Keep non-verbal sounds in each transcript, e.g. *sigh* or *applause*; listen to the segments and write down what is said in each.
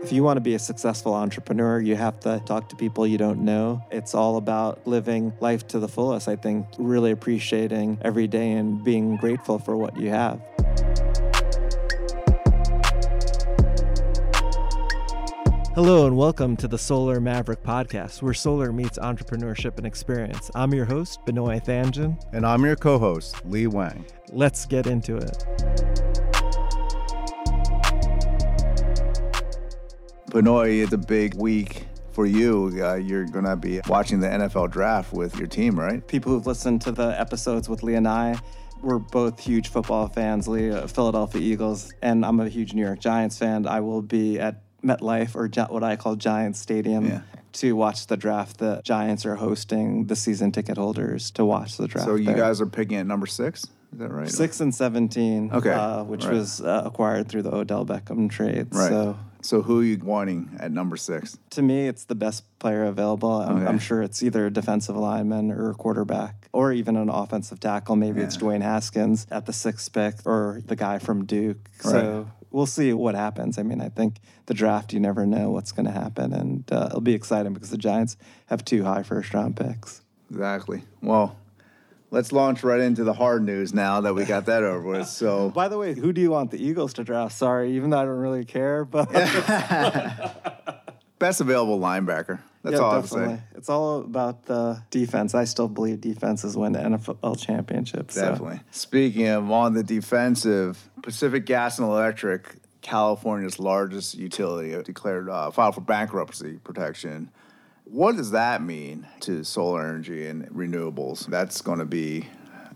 If you want to be a successful entrepreneur, you have to talk to people you don't know. It's all about living life to the fullest. I think really appreciating every day and being grateful for what you have. Hello and welcome to the Solar Maverick podcast, where solar meets entrepreneurship and experience. I'm your host, Benoit Thanjan. And I'm your co host, Lee Wang. Let's get into it. Benoit, it's a big week for you. Uh, you're going to be watching the NFL draft with your team, right? People who've listened to the episodes with Lee and I, we're both huge football fans. Lee, uh, Philadelphia Eagles, and I'm a huge New York Giants fan. I will be at MetLife or Gi- what I call Giants Stadium Yeah. to watch the draft. The Giants are hosting the season ticket holders to watch the draft. So you there. guys are picking at number six? Is that right? six and seventeen, Okay, uh, which right. was uh, acquired through the Odell Beckham trade. Right. So So who are you wanting at number six? to me, it's the best player available. I'm, Okay. I'm sure it's either a defensive lineman or a quarterback, or even an offensive tackle. Maybe it's Dwayne Haskins at the sixth pick, or the guy from Duke. So we'll see what happens. I mean, I think the draft, you never know what's going to happen, and uh, it'll be exciting because the Giants have two high first round picks. Exactly. Well, let's launch right into the hard news now that we got that over with. So, *laughs* By the way, who do you want the Eagles to draft? Sorry, even though I don't really care, but *laughs* *laughs* best available linebacker. That's Yeah, all I have definitely. to say. It's all about the defense. I still believe defenses win the NFL championships. so. Definitely. Speaking of on the defensive, Pacific Gas and Electric, California's largest utility, declared uh, filed for bankruptcy protection. What does that mean to solar energy and renewables? That's going to be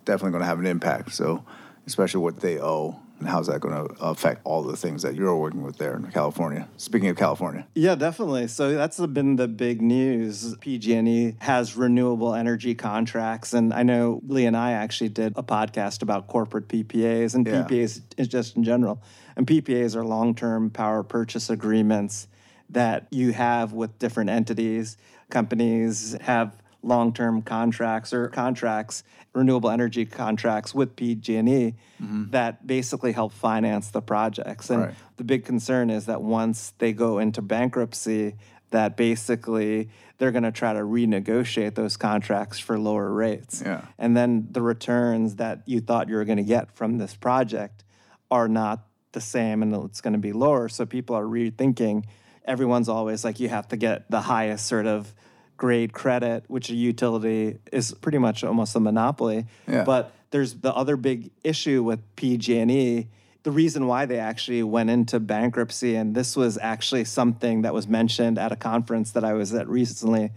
definitely going to have an impact. So, especially what they owe and how's that going to affect all the things that you're working with there in California? Speaking of California, Yeah, definitely. So that's been the big news. PG&E has renewable energy contracts, and I know Lee and I actually did a podcast about corporate PPAs and Yeah. PPAs just in general. And PPAs are long-term power purchase agreements that you have with different entities. Companies have long-term contracts or contracts, renewable energy contracts with PG&E mm-hmm. that basically help finance the projects. And Right. the big concern is that once they go into bankruptcy, that basically they're going to try to renegotiate those contracts for lower rates. Yeah. And then the returns that you thought you were going to get from this project are not the same and it's going to be lower. So people are rethinking. Everyone's always like, you have to get the highest sort of grade credit, which a utility is pretty much almost a monopoly. Yeah. But there's the other big issue with PG&E. The reason why they actually went into bankruptcy, and this was actually something that was mentioned at a conference that I was at recently.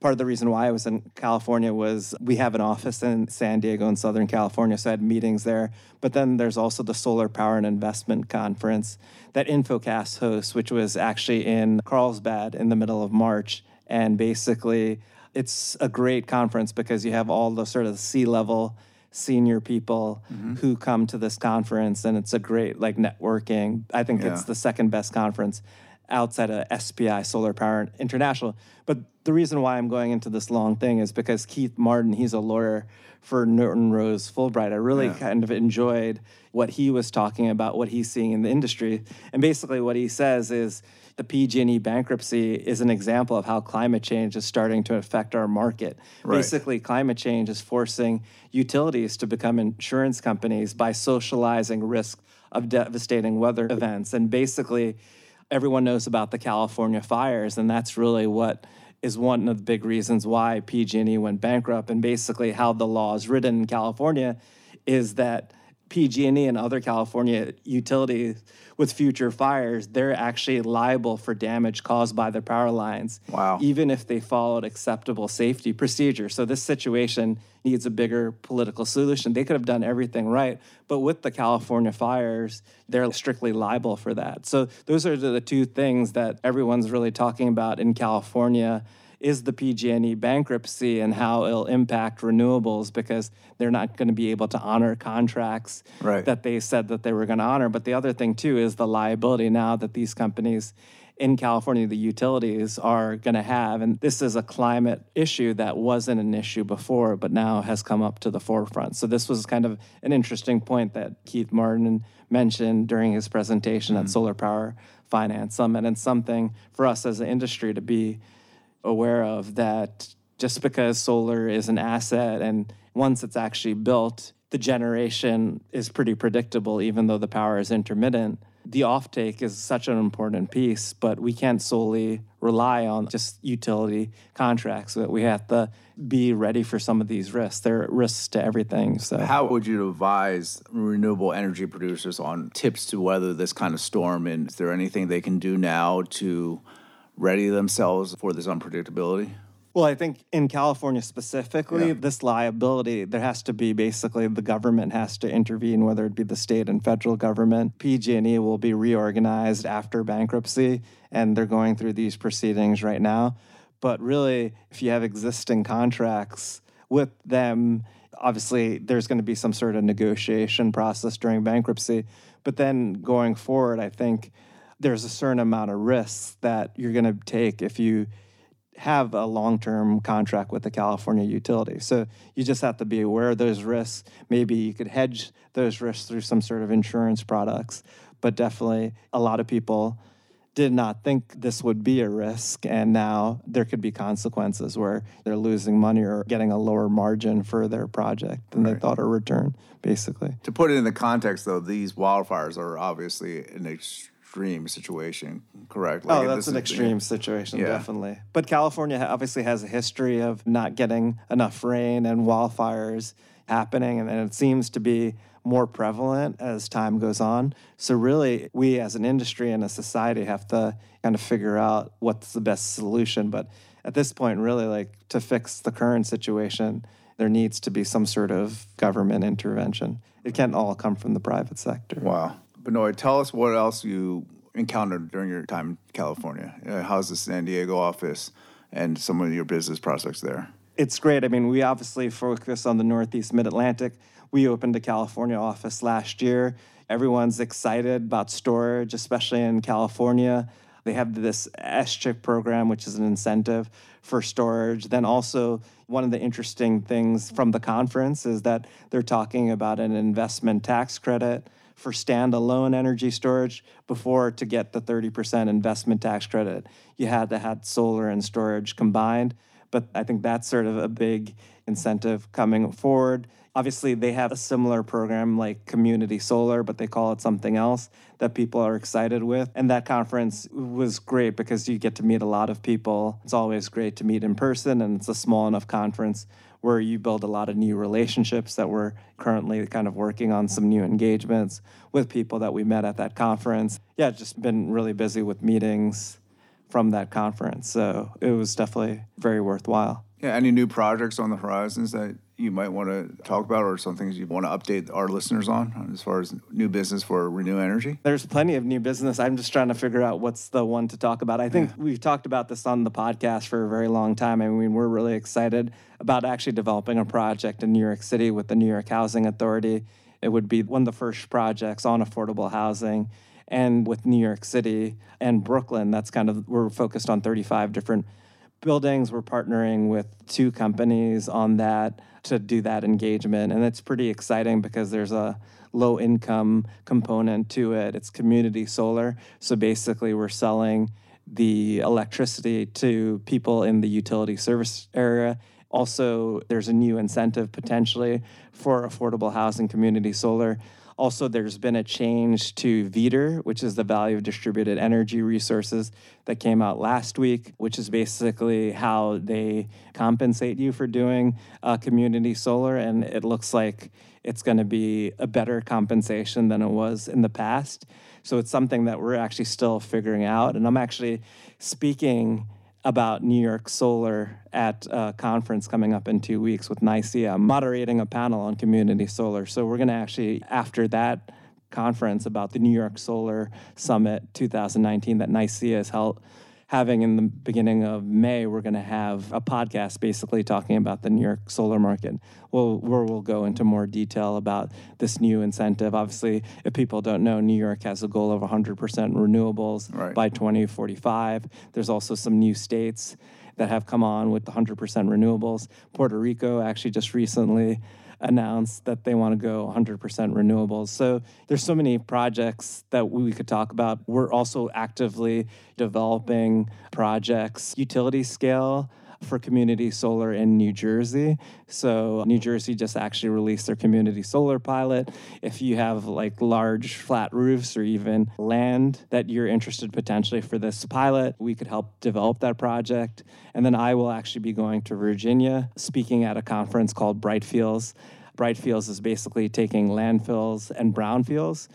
Part of the reason why I was in California was we have an office in San Diego in Southern California, so I had meetings there. But then there's also the Solar Power and Investment Conference that Infocast hosts, which was actually in Carlsbad in the middle of March. And basically, it's a great conference because you have all the sort of C level senior people mm-hmm. who come to this conference and it's a great like networking i think it's the second best conference outside of SPI Solar Power International. But the reason why I'm going into this long thing is because Keith Martin, he's a lawyer for Norton Rose Fulbright. I really kind of enjoyed what he was talking about, what he's seeing in the industry. And basically what he says is the PG&E bankruptcy is an example of how climate change is starting to affect our market. Right. Basically, climate change is forcing utilities to become insurance companies by socializing risk of devastating weather events. And basically, everyone knows about the California fires, and that's really what is one of the big reasons why PG&E went bankrupt. And basically, how the law is written in California is that PG&E and other California utilities with future fires, they're actually liable for damage caused by their power lines, Wow. even if they followed acceptable safety procedures. So this situation needs a bigger political solution. They could have done everything right, but with the California fires, they're strictly liable for that. So those are the two things that everyone's really talking about in California is the PG&E bankruptcy and how it'll impact renewables because they're not going to be able to honor contracts Right. that they said that they were going to honor. But the other thing too is the liability now that these companies in California the utilities are going to have. And this is a climate issue that wasn't an issue before, but now has come up to the forefront. So this was kind of an interesting point that Keith Martin mentioned during his presentation mm-hmm. at Solar Power Finance Summit, and something for us as an industry to be aware of that just because solar is an asset and once it's actually built, the generation is pretty predictable, even though the power is intermittent. The offtake is such an important piece, but we can't solely rely on just utility contracts. We have to be ready for some of these risks. There are risks to everything. So, how would you advise renewable energy producers on tips to weather this kind of storm? And is there anything they can do now to ready themselves for this unpredictability? Well, I think in California specifically, yeah. this liability, there has to be basically the government has to intervene, whether it be the state and federal government. PG&E will be reorganized after bankruptcy, and they're going through these proceedings right now. But really, if you have existing contracts with them, obviously there's going to be some sort of negotiation process during bankruptcy. But then going forward, I think there's a certain amount of risks that you're going to take if you have a long-term contract with the California utility. So you just have to be aware of those risks. Maybe you could hedge those risks through some sort of insurance products, but definitely a lot of people did not think this would be a risk and now there could be consequences where they're losing money or getting a lower margin for their project than right. they thought a return basically. To put it in the context though, these wildfires are obviously an extreme extreme situation, correct? Oh, like, oh, that's an extreme situation, yeah. definitely. But California obviously has a history of not getting enough rain and wildfires happening, and, and it seems to be more prevalent as time goes on. So, really, we as an industry and a society have to kind of figure out what's the best solution. But at this point, really, like to fix the current situation, there needs to be some sort of government intervention. It can't all come from the private sector. Wow. Benoit, tell us what else you encountered during your time in California. Uh, how's the San Diego office and some of your business prospects there? It's great. I mean, we obviously focus on the Northeast Mid Atlantic. We opened a California office last year. Everyone's excited about storage, especially in California. They have this SGIP program, which is an incentive for storage. Then also, one of the interesting things from the conference is that they're talking about an investment tax credit for standalone energy storage before to get the 30% investment tax credit. You had to have solar and storage combined. But I think that's sort of a big incentive coming forward. Obviously, they have a similar program like Community Solar, but they call it something else that people are excited with. And that conference was great because you get to meet a lot of people. It's always great to meet in person, and it's a small enough conference where you build a lot of new relationships that we're currently kind of working on some new engagements with people that we met at that conference. Yeah, just been really busy with meetings from that conference. So it was definitely very worthwhile. Yeah, any new projects on the horizons that you might want to talk about or some things you want to update our listeners on as far as new business for Reneu Energy? There's plenty of new business. I'm just trying to figure out what's the one to talk about. I think yeah. we've talked about this on the podcast for a very long time. I mean, we're really excited about actually developing a project in New York City with the New York Housing Authority. It would be one of the first projects on affordable housing. And with New York City and Brooklyn, that's kind of, we're focused on 35 different buildings. We're partnering with two companies on that to do that engagement. And it's pretty exciting because there's a low income component to it. It's community solar. So basically, we're selling the electricity to people in the utility service area. Also, there's a new incentive potentially for affordable housing community solar also, there's been a change to VDER, which is the value of distributed energy resources that came out last week, which is basically how they compensate you for doing uh, community solar. And it looks like it's going to be a better compensation than it was in the past. So it's something that we're actually still figuring out. And I'm actually speaking about New York solar at a conference coming up in two weeks with NYSEIA. Moderating a panel on community solar. So we're going to actually, after that conference about the New York Solar Summit 2019 that NYSEIA has held, having in the beginning of May, we're going to have a podcast basically talking about the New York solar market. We'll, where we'll go into more detail about this new incentive. Obviously, if people don't know, New York has a goal of 100% renewables Right. by 2045. There's also some new states that have come on with 100% renewables. Puerto Rico actually just recently announced that they want to go 100% renewables. So there's so many projects that we could talk about. We're also actively developing projects utility scale for community solar in New Jersey. So New Jersey just actually released their community solar pilot. If you have like large flat roofs or even land that you're interested potentially for this pilot, we could help develop that project. And then I will actually be going to Virginia speaking at a conference called Brightfields. Brightfields is basically taking landfills and brownfields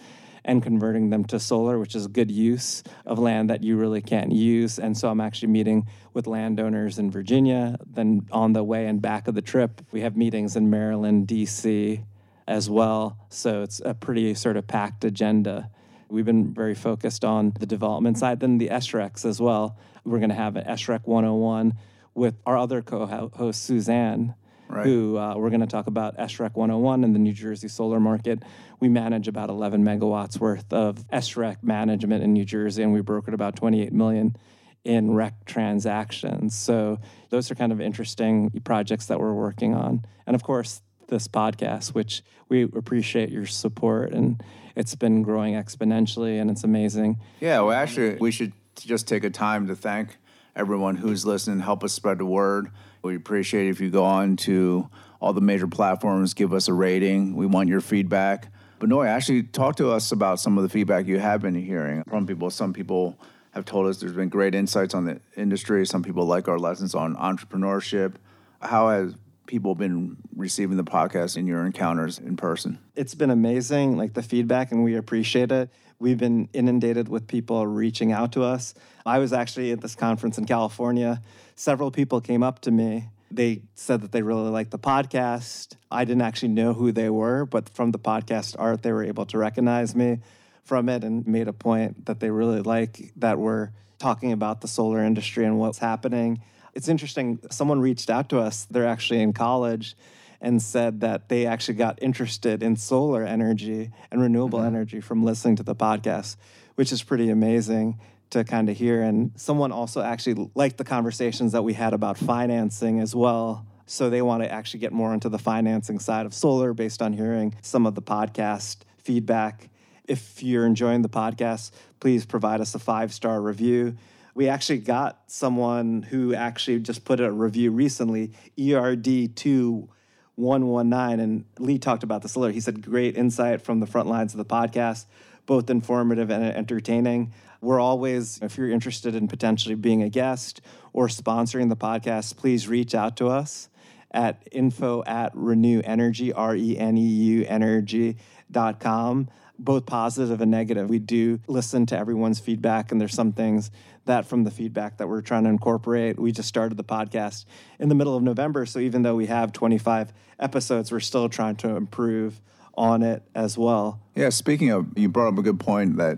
and converting them to solar, which is good use of land that you really can't use. And so I'm actually meeting with landowners in Virginia. Then on the way and back of the trip, we have meetings in Maryland, DC as well. So it's a pretty sort of packed agenda. We've been very focused on the development side, then the SRECs as well. We're going to have an SREC 101 with our other co host, Suzanne Right. who uh, we're going to talk about SREC 101 and the New Jersey solar market. We manage about 11 megawatts worth of SREC management in New Jersey, and we brokered about 28 million in rec transactions. So those are kind of interesting projects that we're working on. And of course, this podcast, which we appreciate your support, and it's been growing exponentially, and it's amazing. Yeah, well, actually, we should just take a time to thank everyone who's listening, help us spread the word. We appreciate if you go on to all the major platforms, give us a rating. We want your feedback. Benoit, actually talk to us about some of the feedback you have been hearing from people. Some people have told us there's been great insights on the industry. Some people like our lessons on entrepreneurship. How has people been receiving the podcast in your encounters in person? it's been amazing, like the feedback, and we appreciate it. We've been inundated with people reaching out to us. I was actually at this conference in California. Several people came up to me. They said that they really liked the podcast. I didn't actually know who they were, but from the podcast art, they were able to recognize me from it and made a point that they really like that we're talking about the solar industry and what's happening. It's interesting. Someone reached out to us. They're actually in college and said that they actually got interested in solar energy and renewable mm-hmm. energy from listening to the podcast, which is pretty amazing to kind of hear. And someone also actually liked the conversations that we had about financing as well. So they want to actually get more into the financing side of solar based on hearing some of the podcast feedback. If you're enjoying the podcast, please provide us a five star review. We actually got someone who actually just put a review recently, E ERD2 119 and Lee talked about this earlier. He said great insight from the front lines of the podcast, both informative and entertaining. We're always if you're interested in potentially being a guest or sponsoring the podcast, please reach out to us at info at renew energy r-e-n-e-u energy.com both positive and negative. We do listen to everyone's feedback and there's some things that from the feedback that we're trying to incorporate we just started the podcast in the middle of november. So even though we have 25 episodes we're still trying to improve on it as well. Yeah, speaking of, you brought up a good point that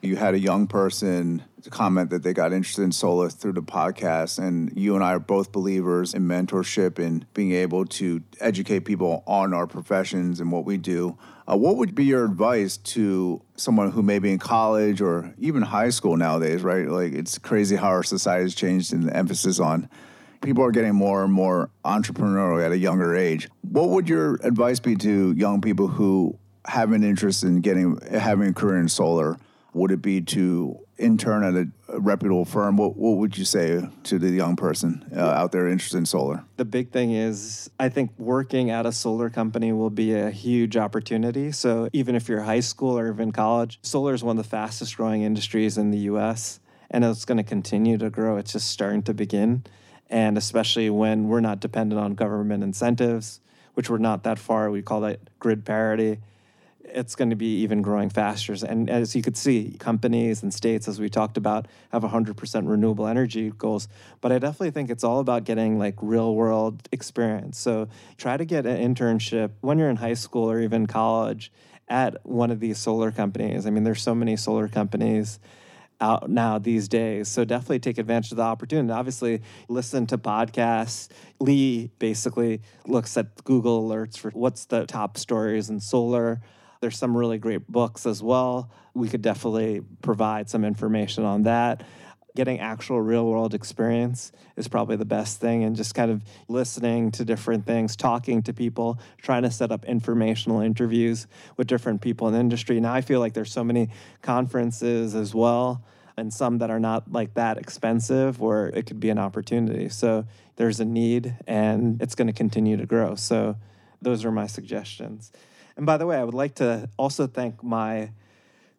you had a young person comment that they got interested in solar through the podcast. And you and I are both believers in mentorship and being able to educate people on our professions and what we do. Uh, what would be your advice to someone who may be in college or even high school nowadays, right? Like, it's crazy how our society has changed and the emphasis on people are getting more and more entrepreneurial at a younger age. What would your advice be to young people who have an interest in getting having a career in solar? Would it be to intern at a, reputable firm? What What would you say to the young person uh, out there interested in solar? the big thing is I think working at a solar company will be a huge opportunity. So even if you're high school or even college, solar is one of the fastest growing industries in the US and it's going to continue to grow. It's just starting to begin. And especially when we're not dependent on government incentives, which we're not that far, we call that grid parity. It's going to be even growing faster. And as you could see, companies and states, as we talked about, have 100% renewable energy goals. But I definitely think it's all about getting like real world experience. So try to get an internship when you're in high school or even college at one of these solar companies. I mean, there's so many solar companies out now these days. So definitely take advantage of the opportunity. Obviously, listen to podcasts. Lee basically looks at Google alerts for what's the top stories in solar. There's some really great books as well. We could definitely provide some information on that. Getting actual real world experience is probably the best thing and just kind of listening to different things talking to people trying to set up informational interviews with different people in the industry. Now i feel like there's so many conferences as well and some that are not like that expensive where it could be an opportunity. So there's a need and it's going to continue to grow. So those are my suggestions and by the way i would like to also thank my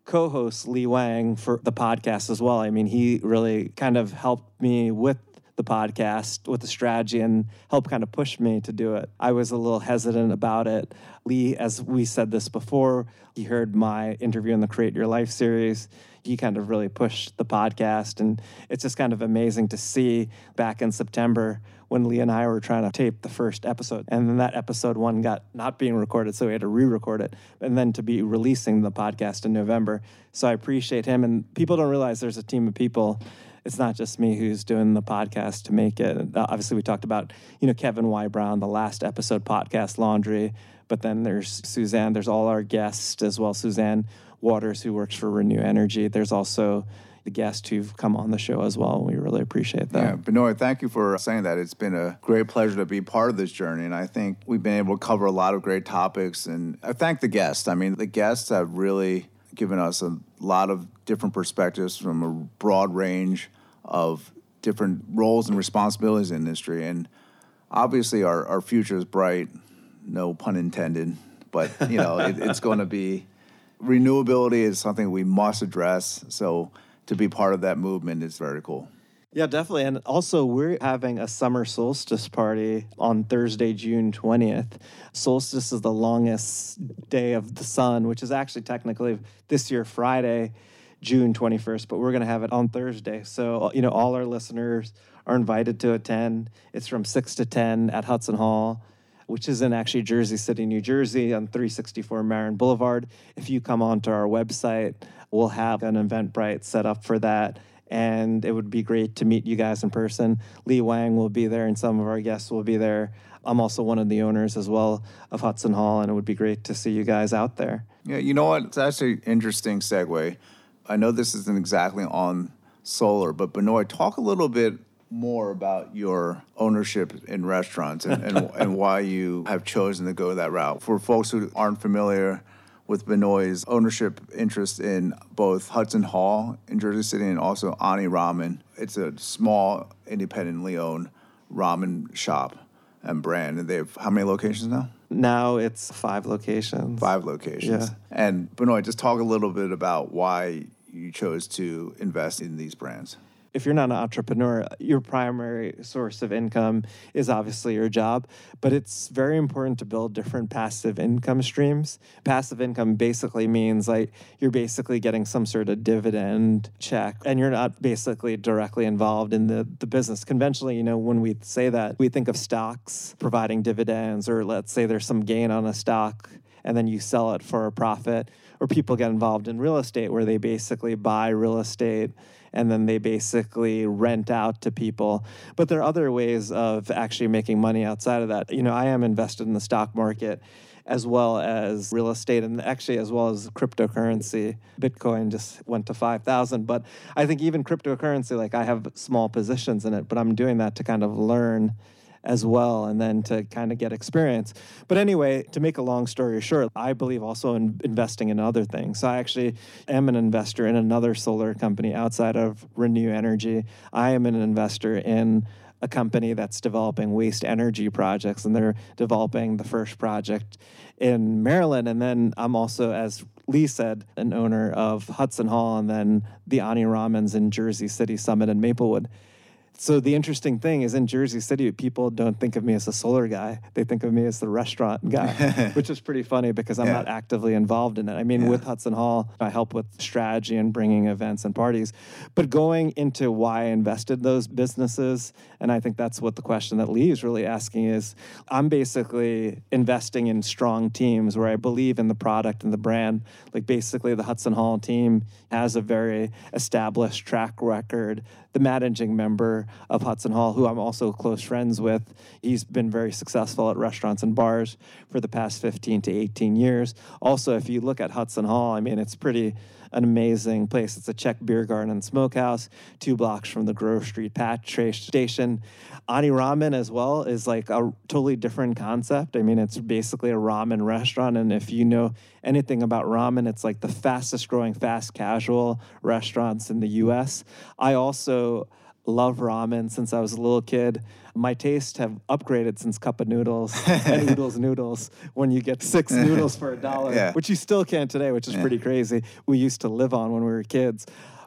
co-host Lee Wang for the podcast as well. I mean, he really kind of helped me with the podcast with the strategy and helped kind of push me to do it. I was a little hesitant about it. Lee, as we said this before, he heard my interview in the Create Your Life series. He kind of really pushed the podcast. And it's just kind of amazing to see back in September when Lee and I were trying to tape the first episode. And then that episode one got not being recorded, so we had to re record it, and then to be releasing the podcast in November. So I appreciate him. And people don't realize there's a team of people. It's not just me who's doing the podcast to make it. Uh, obviously, we talked about, you know, Kevin Y. Brown, the last episode podcast laundry, but then there's Suzanne, there's all our guests as well. Suzanne Waters, who works for Reneu Energy. There's also the guests who've come on the show as well. We really appreciate that. Yeah, Benoit, thank you for saying that. It's been a great pleasure to be part of this journey, and I think we've been able to cover a lot of great topics. And I thank the guests. I mean, the guests have really given us a lot of different perspectives from a broad range of different roles and responsibilities in the industry. And obviously, our, our future is bright, no pun intended, but you know, it, *laughs* it's going to be renewability is something we must address. So to be part of that movement is very cool. Yeah, definitely. And also, we're having a summer solstice party on Thursday, June 20th. Solstice is the longest day of the sun, which is actually technically this year, Friday, June 21st, but we're going to have it on Thursday. So, you know, all our listeners are invited to attend. It's from 6 to 10 at Hudson Hall which is in actually Jersey City, New Jersey on 364 Marin Boulevard. If you come onto our website, we'll have an Eventbrite set up for that. And it would be great to meet you guys in person. Lee Wang will be there, and some of our guests will be there. I'm also one of the owners as well of Hudson Hall, and it would be great to see you guys out there. Yeah, you know what? It's actually an interesting segue. I know this isn't exactly on solar, but Benoit, talk a little bit more about your ownership in restaurants and, and, *laughs* and why you have chosen to go that route. For folks who aren't familiar with Benoit's ownership interest in both Hudson Hall in Jersey City and also Ani Ramen, it's a small, independently owned ramen shop and brand. And they have how many locations now? Now it's five locations. Five locations. Yeah. And Benoit, just talk a little bit about why you chose to invest in these brands if you're not an entrepreneur, your primary source of income is obviously your job, but it's very important to build different passive income streams. Passive income basically means like you're basically getting some sort of dividend check and you're not basically directly involved in the, the business. Conventionally, you know, when we say that, we think of stocks providing dividends, or let's say there's some gain on a stock and then you sell it for a profit, or people get involved in real estate where they basically buy real estate and then they basically rent out to people. But there are other ways of actually making money outside of that. You know, I am invested in the stock market as well as real estate and actually as well as cryptocurrency. Bitcoin just went to 5,000, but I think even cryptocurrency like I have small positions in it, but I'm doing that to kind of learn as well and then to kind of get experience. But anyway, to make a long story short, I believe also in investing in other things. So I actually am an investor in another solar company outside of Reneu Energy. I am an investor in a company that's developing waste energy projects and they're developing the first project in Maryland and then I'm also as Lee said, an owner of Hudson Hall and then the Ani Ramens in Jersey City Summit and Maplewood So the interesting thing is in Jersey City, people don't think of me as a solar guy. They think of me as the restaurant guy, *laughs* which is pretty funny because I'm Yeah. not actively involved in it. I mean, with Hudson Hall, I help with strategy and bringing events and parties. But going into why I invested those businesses, and I think that's what the question that Lee is really asking is I'm basically investing in strong teams where I believe in the product and the brand. Like basically the Hudson Hall team has a very established track record. The managing member of Hudson Hall, who I'm also close friends with, he's been very successful at restaurants and bars for the past 15 to 18 years. Also, if you look at Hudson Hall, I mean, it's pretty an amazing place. It's a Czech beer garden and smokehouse, two blocks from the Grove Street PATH station. Ani Ramen as well is like a totally different concept. I mean, it's basically a ramen restaurant, and if you know anything about ramen, it's like the fastest growing fast casual restaurants in the U.S. I also love ramen since I was a little kid. My tastes have upgraded since cup of noodles *laughs* and oodles noodles when you get six *laughs* noodles for a dollar, Yeah. which you still can today, which is pretty crazy. We used to live on when we were kids.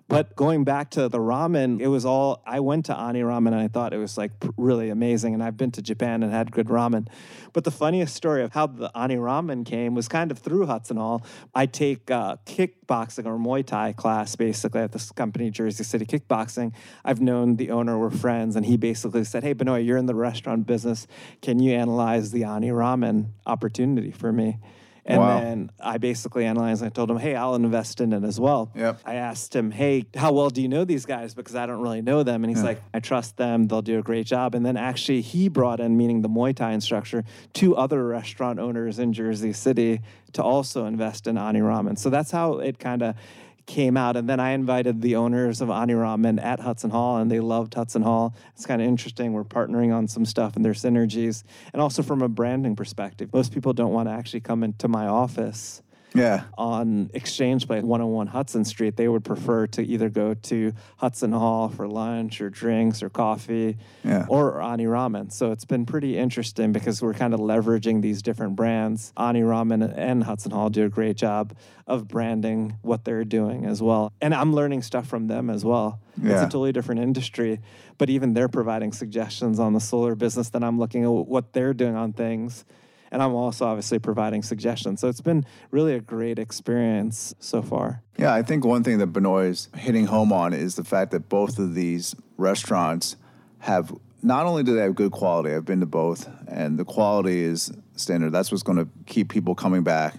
But going back to the ramen, it was all, I went to Ani Ramen and I thought it was like really amazing. And I've been to Japan and had good ramen. But the funniest story of how the Ani Ramen came was kind of through Hudson Hall. I take uh, kickboxing or Muay Thai class basically at this company, Jersey City Kickboxing. I've known the owner, we're friends, and he basically said, Hey, Benoit, you're in the restaurant business. Can you analyze the Ani Ramen opportunity for me? And Wow. then I basically analyzed. I told him, "Hey, I'll invest in it as well." Yep. I asked him, "Hey, how well do you know these guys? Because I don't really know them." And he's like, "I trust them. They'll do a great job." And then actually, he brought in, meaning the Muay Thai instructor, two other restaurant owners in Jersey City to also invest in Ani Ramen. So that's how it kind of came out. And then I invited the owners of Ani Ramen at Hudson Hall, and they loved Hudson Hall. It's kind of interesting. We're partnering on some stuff and their synergies. And also from a branding perspective, most people don't want to actually come into my office Yeah. on Exchange Place, 101 Hudson Street, they would prefer to either go to Hudson Hall for lunch or drinks or coffee Yeah. or Ani Ramen. So it's been pretty interesting because we're kind of leveraging these different brands. Ani Ramen and Hudson Hall do a great job of branding what they're doing as well. And I'm learning stuff from them as well. It's a totally different industry, but even they're providing suggestions on the solar business that I'm looking at what they're doing on things and I'm also obviously providing suggestions. So it's been really a great experience so far. Yeah, I think one thing that Benoit is hitting home on is the fact that both of these restaurants have not only do they have good quality, I've been to both, and the quality is standard. That's what's going to keep people coming back.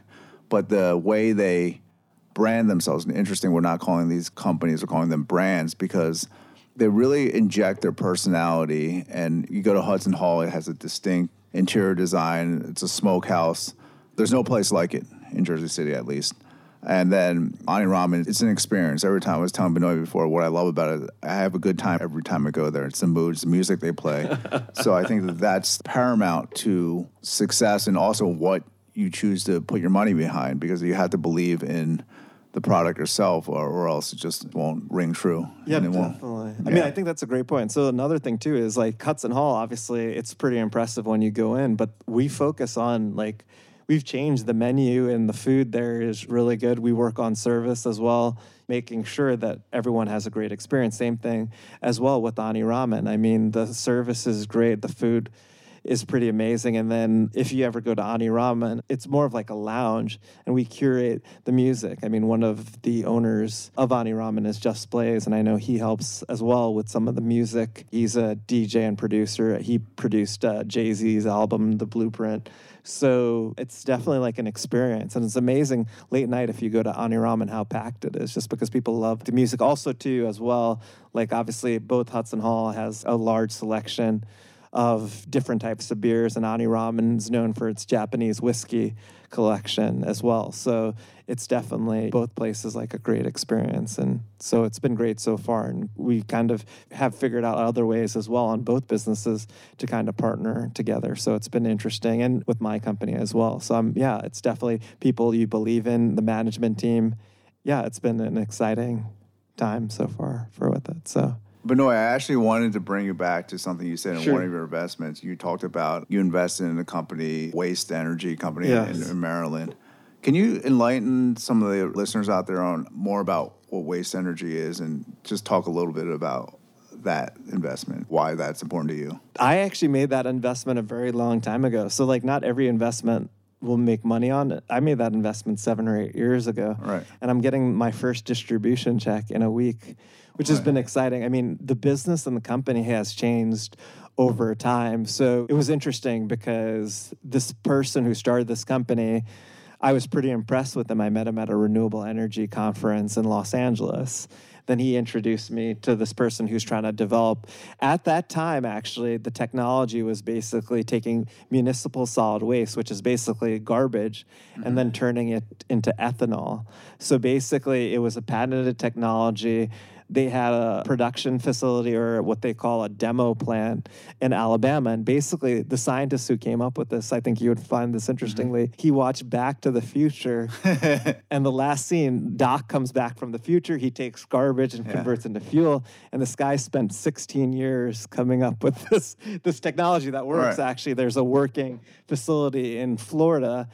But the way they brand themselves, and interesting, we're not calling these companies, we're calling them brands because they really inject their personality. And you go to Hudson Hall, it has a distinct interior design, it's a smokehouse. There's no place like it in Jersey City, at least. And then Ani Ramen, it's an experience. Every time I was telling Benoit before, what I love about it, I have a good time every time I go there. It's the mood, it's the music they play. *laughs* so I think that that's paramount to success and also what you choose to put your money behind because you have to believe in the product yourself or, or else it just won't ring true. Yeah, definitely. I mean, I think that's a great point. So another thing too is like Hudson Hall. Obviously, it's pretty impressive when you go in, but we focus on like we've changed the menu and the food there is really good. We work on service as well, making sure that everyone has a great experience. Same thing as well with Ani Ramen. I mean, the service is great. The food is pretty amazing. And then if you ever go to Ani Ramen, it's more of like a lounge and we curate the music. I mean, one of the owners of Ani Ramen is Just Blaze, and I know he helps as well with some of the music. He's a DJ and producer. He produced uh, Jay Z's album, The Blueprint. So it's definitely like an experience. And it's amazing late night if you go to Ani Ramen how packed it is just because people love the music. Also, too, as well, like obviously both Hudson Hall has a large selection of different types of beers, and Ani Ramen is known for its Japanese whiskey collection as well. So it's definitely both places like a great experience, and so it's been great so far. And we kind of have figured out other ways as well on both businesses to kind of partner together. So it's been interesting, and with my company as well. So I'm yeah, it's definitely people you believe in, the management team. Yeah, it's been an exciting time so far for with it. So. Benoit, I actually wanted to bring you back to something you said in Sure. one of your investments. You talked about you invested in a company, Waste Energy Company in- in, Maryland. Can you enlighten some of the listeners out there on more about what waste energy is and just talk a little bit about that investment, why that's important to you. I actually made that investment a very long time ago. So, like, not every investment will make money on it. I made that investment seven or eight years ago. Right. And I'm getting my first distribution check in a week, which has been exciting. I mean, the business and the company has changed over time. So it was interesting because this person who started this company, I was pretty impressed with him. I met him at a renewable energy conference in Los Angeles then he introduced me to this person who's trying to develop. At that time, actually, the technology was basically taking municipal solid waste, which is basically garbage, mm-hmm. and then turning it into ethanol. So basically, it was a patented technology they had a production facility or what they call a demo plant in Alabama. And basically, the scientist who came up with this, I think you would find this interestingly, mm-hmm. he watched Back to the Future. *laughs* and the last scene, Doc comes back from the future. He takes garbage and yeah. converts into fuel. And this guy spent 16 years coming up with this, this technology that works. Right. Actually, there's a working facility in Florida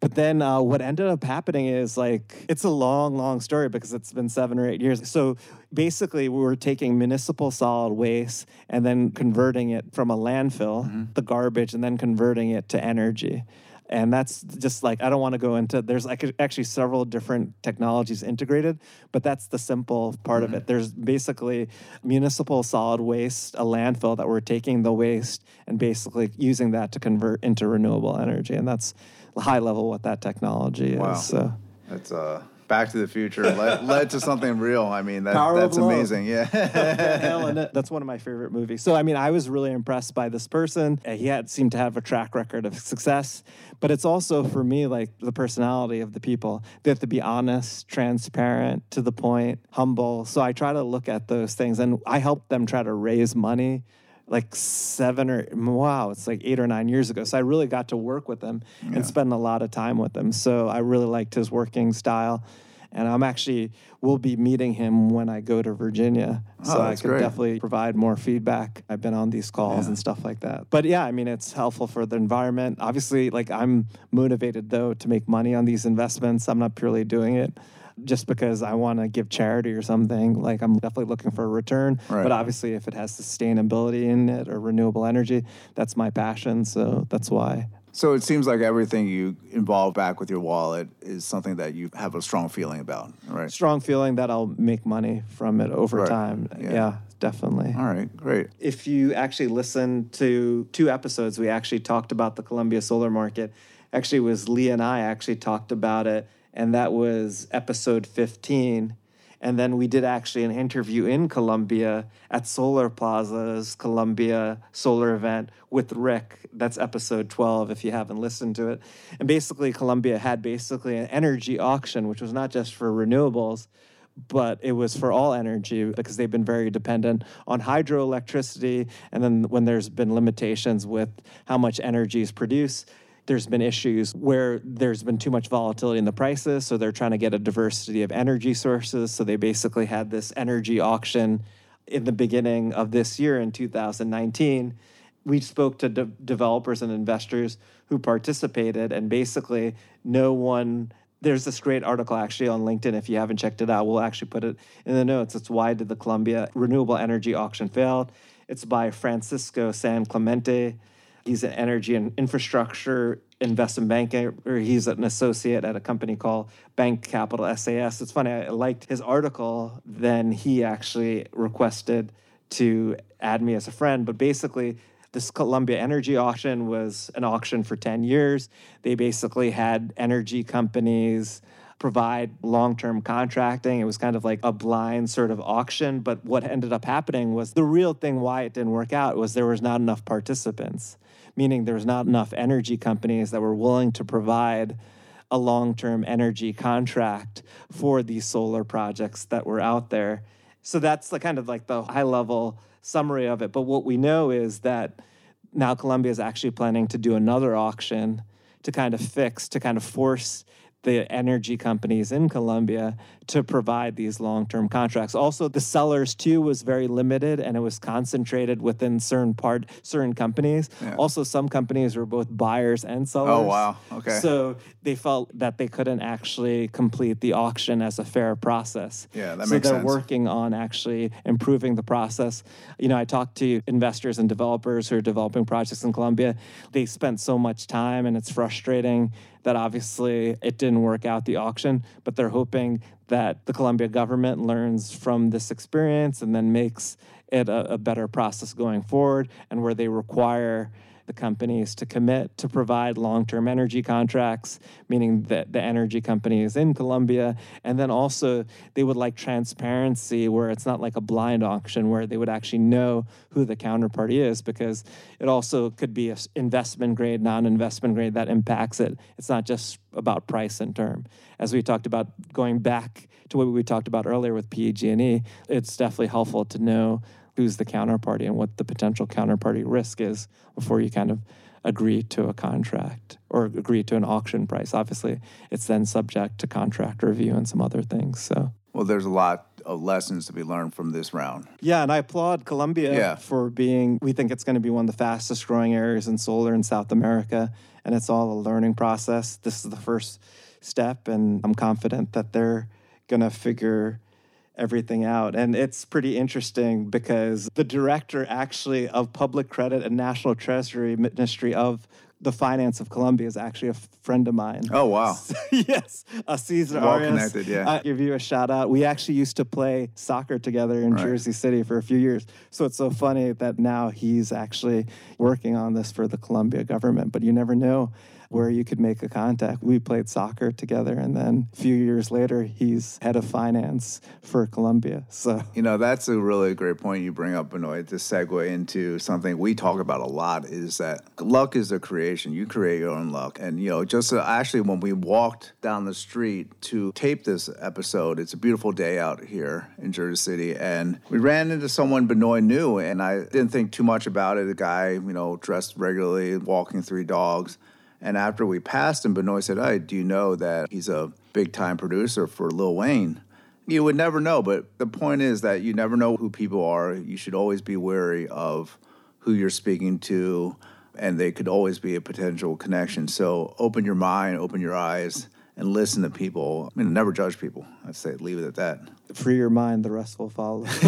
but then uh, what ended up happening is like, it's a long, long story because it's been seven or eight years. So basically, we were taking municipal solid waste and then converting it from a landfill, mm-hmm. the garbage, and then converting it to energy and that's just like i don't want to go into there's like actually several different technologies integrated but that's the simple part mm-hmm. of it there's basically municipal solid waste a landfill that we're taking the waste and basically using that to convert into renewable energy and that's high level what that technology wow. is. So that's uh Back to the Future led, *laughs* led to something real. I mean, that, that's amazing. Yeah. *laughs* that's one of my favorite movies. So, I mean, I was really impressed by this person. Uh, he had seemed to have a track record of success, but it's also for me like the personality of the people. They have to be honest, transparent, to the point, humble. So I try to look at those things, and I help them try to raise money like seven or wow, it's like eight or nine years ago. So I really got to work with him yeah. and spend a lot of time with him. So I really liked his working style. And I'm actually will be meeting him when I go to Virginia, oh, so I could great. definitely provide more feedback. I've been on these calls yeah. and stuff like that. But yeah, I mean, it's helpful for the environment. Obviously, like I'm motivated though to make money on these investments. I'm not purely doing it just because I want to give charity or something. Like I'm definitely looking for a return. Right. But obviously, if it has sustainability in it or renewable energy, that's my passion. So that's why. So it seems like everything you involve back with your wallet is something that you have a strong feeling about, right? Strong feeling that I'll make money from it over right. time. Yeah. yeah. definitely. All right, great. If you actually listen to two episodes, we actually talked about the Colombia solar market. Actually, was Lee and I actually talked about it and that was episode 15. And then we did actually an interview in Colombia at Solar Plaza's Colombia solar event with Rick. That's episode 12 if you haven't listened to it. And basically, Colombia had basically an energy auction, which was not just for renewables, but it was for all energy because they've been very dependent on hydroelectricity. And then when there's been limitations with how much energy is produced, there's been issues where there's been too much volatility in the prices. So they're trying to get a diversity of energy sources. So they basically had this energy auction in the beginning of this year in 2019. We spoke to de- developers and investors who participated, and basically, no one there's this great article actually on LinkedIn. If you haven't checked it out, we'll actually put it in the notes. It's why did the Colombia renewable energy auction fail? It's by Francisco San Clemente. He's an energy and infrastructure investment banker. He's an associate at a company called Bank Capital SAS. It's funny, I liked his article. Then he actually requested to add me as a friend. But basically, this Colombia Energy auction was an auction for 10 years. They basically had energy companies provide long term contracting. It was kind of like a blind sort of auction. But what ended up happening was the real thing why it didn't work out was there was not enough participants meaning there's not enough energy companies that were willing to provide a long term energy contract for these solar projects that were out there. So that's the kind of like the high level summary of it. But what we know is that now Colombia is actually planning to do another auction to kind of fix, to kind of force the energy companies in Colombia to provide these long-term contracts. Also, the sellers too was very limited and it was concentrated within certain part certain companies. Yeah. Also, some companies were both buyers and sellers. Oh, wow. Okay. So they felt that they couldn't actually complete the auction as a fair process. Yeah, that so makes sense. So they're working on actually improving the process. You know, I talked to investors and developers who are developing projects in Colombia. They spent so much time and it's frustrating that obviously it didn't work out the auction, but they're hoping that the Colombia government learns from this experience and then makes it a, a better process going forward and where they require the companies to commit to provide long-term energy contracts, meaning that the energy company is in Colombia, and then also they would like transparency where it's not like a blind auction where they would actually know who the counterparty is because it also could be a s- investment grade, non-investment grade that impacts it. It's not just about price and term. As we talked about going back to what we talked about earlier with PG&E, it's definitely helpful to know who's the counterparty and what the potential counterparty risk is before you kind of agree to a contract or agree to an auction price. Obviously, it's then subject to contract review and some other things. So, Well, there's a lot of lessons to be learned from this round. yeah, and I applaud Colombia Yeah. for being, we think it's going to be one of the fastest growing areas in solar in South America. And it's all a learning process. This is the first step, and I'm confident that they're going to figure everything out. And it's pretty interesting because the director actually of public credit and national treasury ministry of the finance of Colombia is actually a friend of mine. Oh, wow. *laughs* yes, uh, Cesar Well Arias. connected, yeah. I'll give you a shout out. We actually used to play soccer together in Right. Jersey City for a few years. So it's so funny that now he's actually working on this for the Colombia government. But you never know where you could make a contact. We played soccer together, and then a few years later, he's head of finance for Colombia. So You know, that's a really great point you bring up, Benoit, to segue into something we talk about a lot is that luck is a creation. You create your own luck. And, you know, just uh, actually when we walked down the street to tape this episode, it's a beautiful day out here in Jersey City. And we ran into someone Benoit knew, and I didn't think too much about it. A guy, you know, dressed regularly, walking three dogs. And after we passed him, Benoit said, Hey, do you know that he's a big time producer for Lil Wayne? You would never know, but the point is that you never know who people are. You should always be wary of who you're speaking to, and they could always be a potential connection. So open your mind, open your eyes, and listen to people. I mean, never judge people. I'd say leave it at that. Free your mind, the rest will follow. *laughs* *laughs*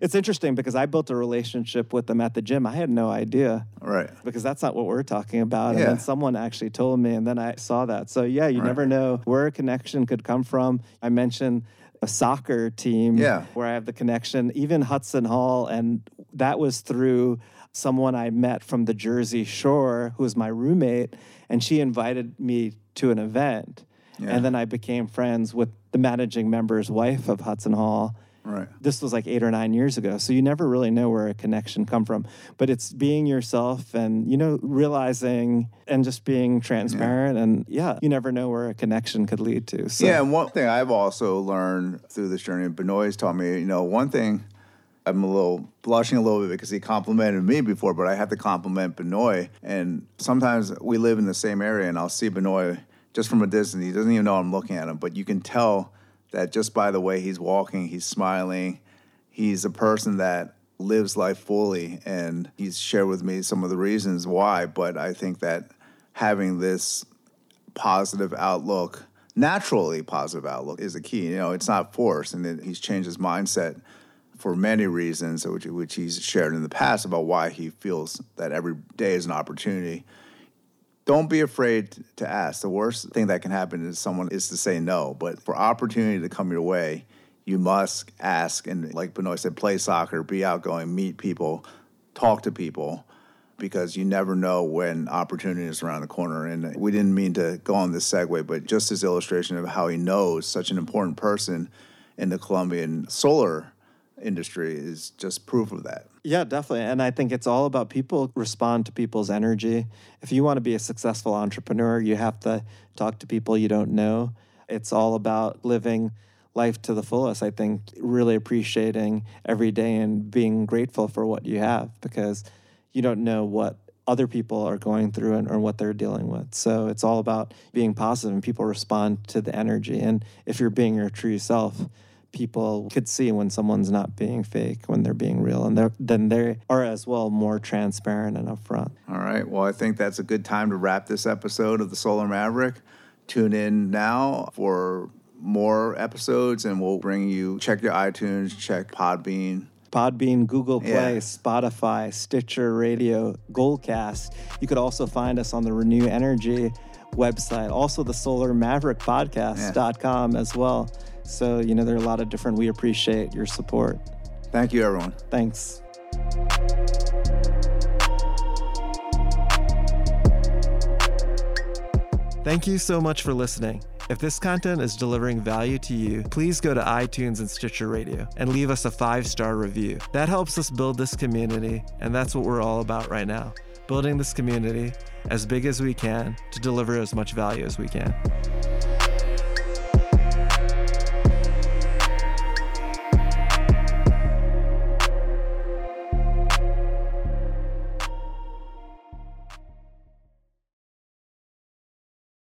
it's interesting because I built a relationship with them at the gym. I had no idea. Right. because that's not what we're talking about. And then someone actually told me, and then I saw that. So yeah, you Right. never know where a connection could come from. I mentioned a soccer team Yeah. where I have the connection, even Hudson Hall, and that was through someone I met from the Jersey Shore who was my roommate, and she invited me to an event. Yeah. And then I became friends with the managing member's wife of Hudson Hall Right. this was like eight or nine years ago so you never really know where a connection come from but it's being yourself and you know realizing and just being transparent and yeah you never know where a connection could lead to so Yeah, and one thing I've also learned through this journey, Benoit's taught me, you know, one thing I'm a little blushing a little bit because he complimented me before, but I have to compliment Benoit. And sometimes we live in the same area and I'll see Benoit just from a distance. He doesn't even know I'm looking at him, but you can tell that just by the way he's walking, he's smiling. He's a person that lives life fully and he's shared with me some of the reasons why, but I think that having this positive outlook, naturally positive outlook, is the key. You know, it's not forced, and it, he's changed his mindset for many reasons, which, which he's shared in the past about why he feels that every day is an opportunity. Don't be afraid to ask. The worst thing that can happen is someone is to say no. But for opportunity to come your way, you must ask. And like Benoit said, play soccer, be outgoing, meet people, talk to people because you never know when opportunity is around the corner. And we didn't mean to go on this segue, but just as illustration of how he knows such an important person in the Colombian solar industry is just proof of that. Yeah, definitely. And I think it's all about people respond to people's energy. If you want to be a successful entrepreneur, you have to talk to people you don't know. It's all about living life to the fullest. I think really appreciating every day and being grateful for what you have because you don't know what other people are going through and or what they're dealing with. So it's all about being positive and people respond to the energy. And if you're being your true self, people could see when someone's not being fake, when they're being real, and they're, then they are as well more transparent and upfront. All right. Well, I think that's a good time to wrap this episode of the Solar Maverick. Tune in now for more episodes, and we'll bring you check your iTunes, check Podbean. Podbean, Google Play, Yeah. Spotify, Stitcher Radio, Goldcast. You could also find us on the Reneu Energy website, also the Solar Maverick Podcast.com as well. So, you know, there are a lot of different, we appreciate your support. Thank you, everyone. Thanks. Thank you so much for listening. If this content is delivering value to you, please go to iTunes and Stitcher Radio and leave us a five star review. That helps us build this community, and that's what we're all about right now building this community as big as we can to deliver as much value as we can.